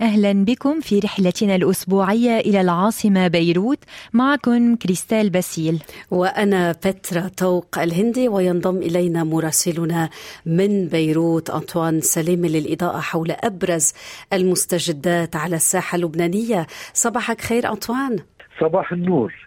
أهلا بكم في رحلتنا الأسبوعية إلى العاصمة بيروت. معكم كريستال باسيل. وأنا بترا توق الهندي وينضم إلينا مراسلنا من بيروت أنطوان سليم للإضاءة حول أبرز المستجدات على الساحة اللبنانية. صباحك خير أنطوان. صباح النور.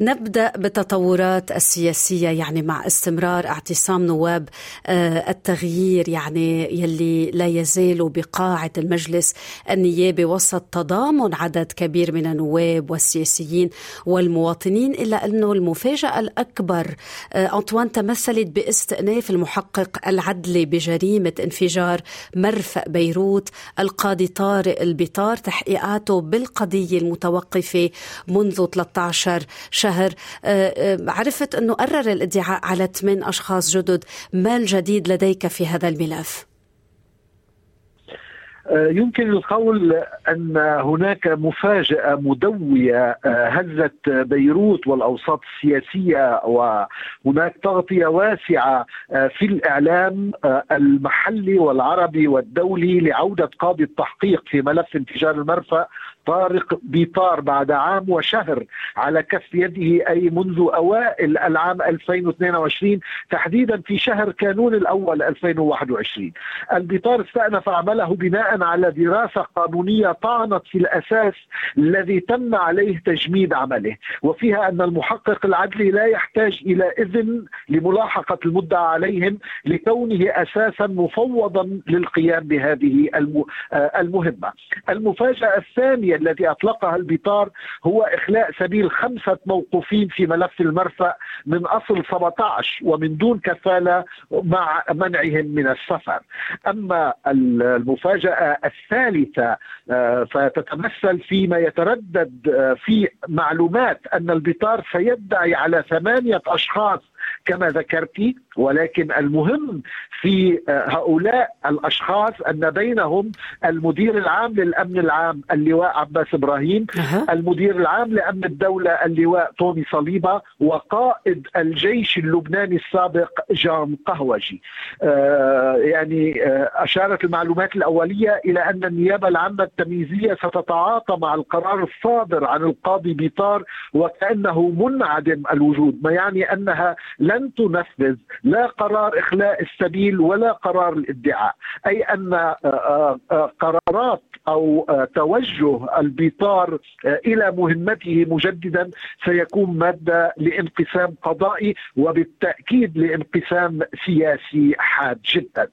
نبدأ بالتطورات السياسية يعني مع استمرار اعتصام نواب آه، التغيير يعني يلي لا يزالوا بقاعه المجلس النيابي وسط تضامن عدد كبير من النواب والسياسيين والمواطنين إلا أنه المفاجأة الأكبر آه، أنطوان تمثلت باستئناف المحقق العدلي بجريمة انفجار مرفأ بيروت القاضي طارق البطار تحقيقاته بالقضية المتوقفة منذ 13 شهر آه، آه، عرفت أنه قرر الادعاء على ثمان أشخاص جدد ما الجديد لديك في هذا الملف؟ آه، يمكن القول أن هناك مفاجأة مدوية هزت بيروت والأوساط السياسية وهناك تغطية واسعة في الإعلام المحلي والعربي والدولي لعودة قاضي التحقيق في ملف انفجار المرفأ طارق بيطار بعد عام وشهر على كف يده أي منذ أوائل العام 2022 تحديدا في شهر كانون الأول 2021 البيطار استأنف عمله بناء على دراسة قانونية طعنت في الأساس الذي تم عليه تجميد عمله وفيها أن المحقق العدلي لا يحتاج إلى إذن لملاحقة المدعى عليهم لكونه أساسا مفوضا للقيام بهذه المهمة. المفاجأة الثانية التي أطلقها البطار هو إخلاء سبيل خمسة موقوفين في ملف المرفأ من أصل 17 ومن دون كفالة مع منعهم من السفر. أما المفاجأة الثالثة آه، فتتمثل فيما يتردد آه، في معلومات أن البطار سيدعي على ثمانية أشخاص كما ذكرت ولكن المهم في آه، هؤلاء الأشخاص أن بينهم المدير العام للأمن العام اللواء عباس إبراهيم أه. المدير العام لأمن الدولة اللواء طوني صليبة وقائد الجيش اللبناني السابق جام قهوجي آه يعني آه أشارت المعلومات الأولية إلى أن النيابة العامة التمييزية ستتعاطى مع القرار الصادر عن القاضي بيطار وكأنه منعدم الوجود ما يعني أنها لن تنفذ لا قرار إخلاء السبيل ولا قرار الادعاء أي أن آه، آه، آه، قرارات أو توجه البيطار إلى مهمته مجددا سيكون مادة لانقسام قضائي وبالتأكيد لانقسام سياسي حاد جدا.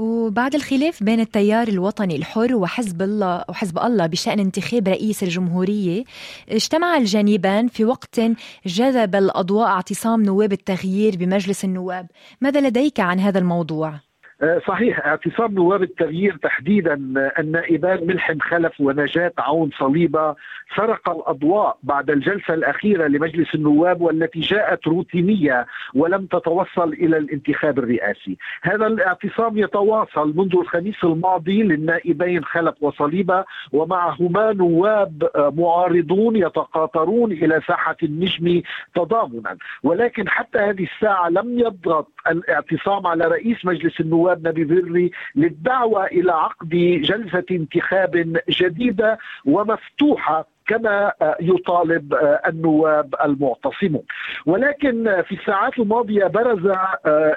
وبعد الخلاف بين التيار الوطني الحر وحزب الله وحزب الله بشأن انتخاب رئيس الجمهورية اجتمع الجانبان في وقت جذب الأضواء اعتصام نواب التغيير بمجلس النواب ماذا لديك عن هذا الموضوع؟ آه، صحيح اعتصام نواب التغيير تحديدا النائبان ملحم خلف ونجاة عون صليبة. سرق الأضواء بعد الجلسة الأخيرة لمجلس النواب والتي جاءت روتينية ولم تتوصل إلى الانتخاب الرئاسي. هذا الاعتصام يتواصل منذ الخميس الماضي للنائبين خلف وصليبة ومعهما نواب آه، معارضون يتقاطرون إلى ساحة النجم تضامنا. ولكن حتى هذه الساعة لم يضغط الاعتصام على رئيس مجلس النواب النواب نبي بري للدعوة إلى عقد جلسة انتخاب جديدة ومفتوحة كما يطالب النواب المعتصمون. ولكن في الساعات الماضية برز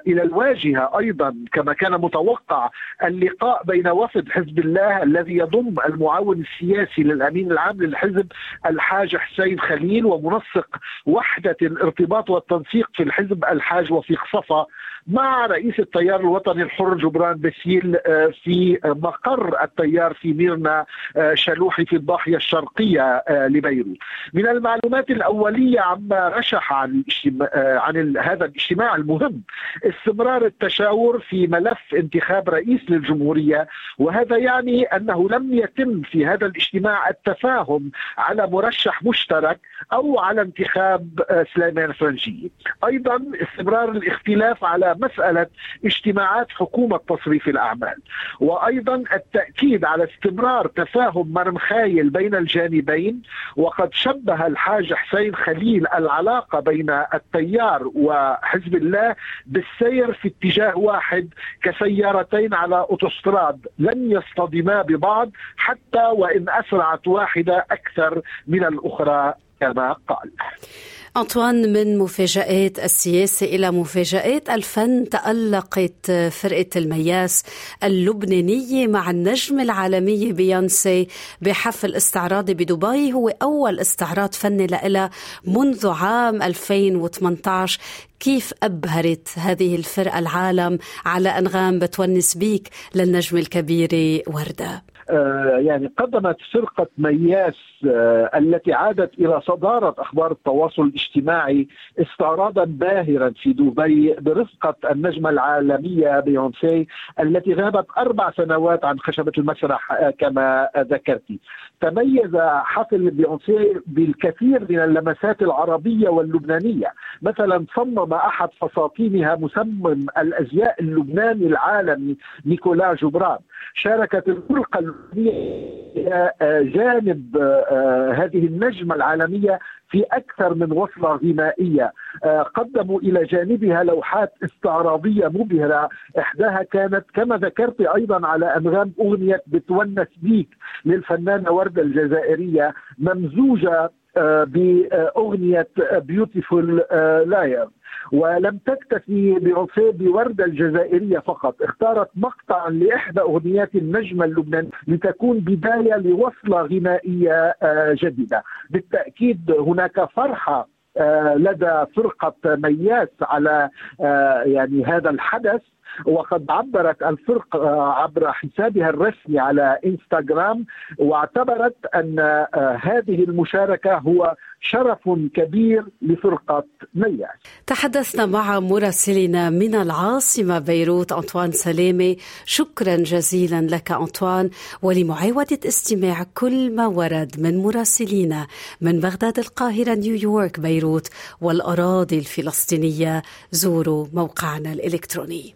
إلى الواجهة أيضا كما كان متوقع اللقاء بين وفد حزب الله الذي يضم المعاون السياسي للأمين العام للحزب الحاج حسين خليل ومنسق وحدة الارتباط والتنسيق في الحزب الحاج وفيق صفا مع رئيس التيار الوطني الحر جبران بسيل في مقر التيار في ميرنا شلوحي في الضاحية الشرقية آه، لبيروت. من المعلومات الأولية عما رشح عن, الاجتماع آه، عن هذا الاجتماع المهم استمرار التشاور في ملف انتخاب رئيس للجمهورية. وهذا يعني أنه لم يتم في هذا الاجتماع التفاهم على مرشح مشترك أو على انتخاب آه، سليمان فرنجي. أيضا استمرار الاختلاف على مسألة اجتماعات حكومة تصريف الأعمال. وأيضا التأكيد على استمرار تفاهم مرمخايل بين الجانبين. وقد شبه الحاج حسين خليل العلاقة بين التيار وحزب الله بالسير في اتجاه واحد كسيارتين على أوتوستراد. لن يصطدما ببعض حتى وإن أسرعت واحدة أكثر من الأخرى كما قال. أنطوان من مفاجآت السياسة إلى مفاجآت الفن تألقت فرقة المياس اللبنانية مع النجم العالمية بيونسي بحفل استعراضي بدبي. هو أول استعراض فني لها منذ عام 2018 كيف أبهرت هذه الفرقة العالم على أنغام بتونس بيك للنجم الكبير وردة؟ يعني قدمت فرقة مياس آه، التي عادت إلى صدارة أخبار التواصل الاجتماعي استعراضا باهرا في دبي برفقة النجمة العالمية بيونسي التي غابت أربع سنوات عن خشبة المسرح آه، كما ذكرت. تميز حفل بيونسي بالكثير من اللمسات العربية واللبنانية. مثلا صمم أحد فساتينها مسمم الأزياء اللبناني العالمي نيكولا جبران. شاركت الفرقة اللبنانية جانب آه، هذه النجمة العالمية في أكثر من وصلة غنائية. آه، قدموا إلى جانبها لوحات استعراضية مبهرة. إحداها كانت كما ذكرت أيضا على أنغام أغنية بتونس بيك للفنانة وردة الجزائرية ممزوجة آه، بأغنية Beautiful Liar ولم تكتفي بيونسي بوردة الجزائرية فقط اختارت مقطعا لإحدى أغنيات النجمة اللبنانية لتكون بداية لوصلة غنائية آه، جديدة. بالتأكيد هناك فرحة آه، لدى فرقة مياس على آه، يعني هذا الحدث. وقد عبرت الفرقة عبر حسابها الرسمي على إنستغرام واعتبرت أن هذه المشاركة هو شرف كبير لفرقة مياس. تحدثنا مع مراسلنا من العاصمة بيروت أنطوان سلامة شكرا جزيلا لك أنطوان ولمعاودة استماع كل ما ورد من مراسلينا من بغداد القاهرة نيويورك بيروت والأراضي الفلسطينية. زوروا موقعنا الإلكتروني.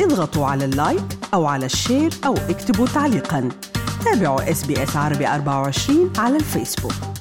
اضغطوا على ال like أو على ال share أو اكتبوا تعليقاً. تابعوا إس عربي 24 على الفيسبوك.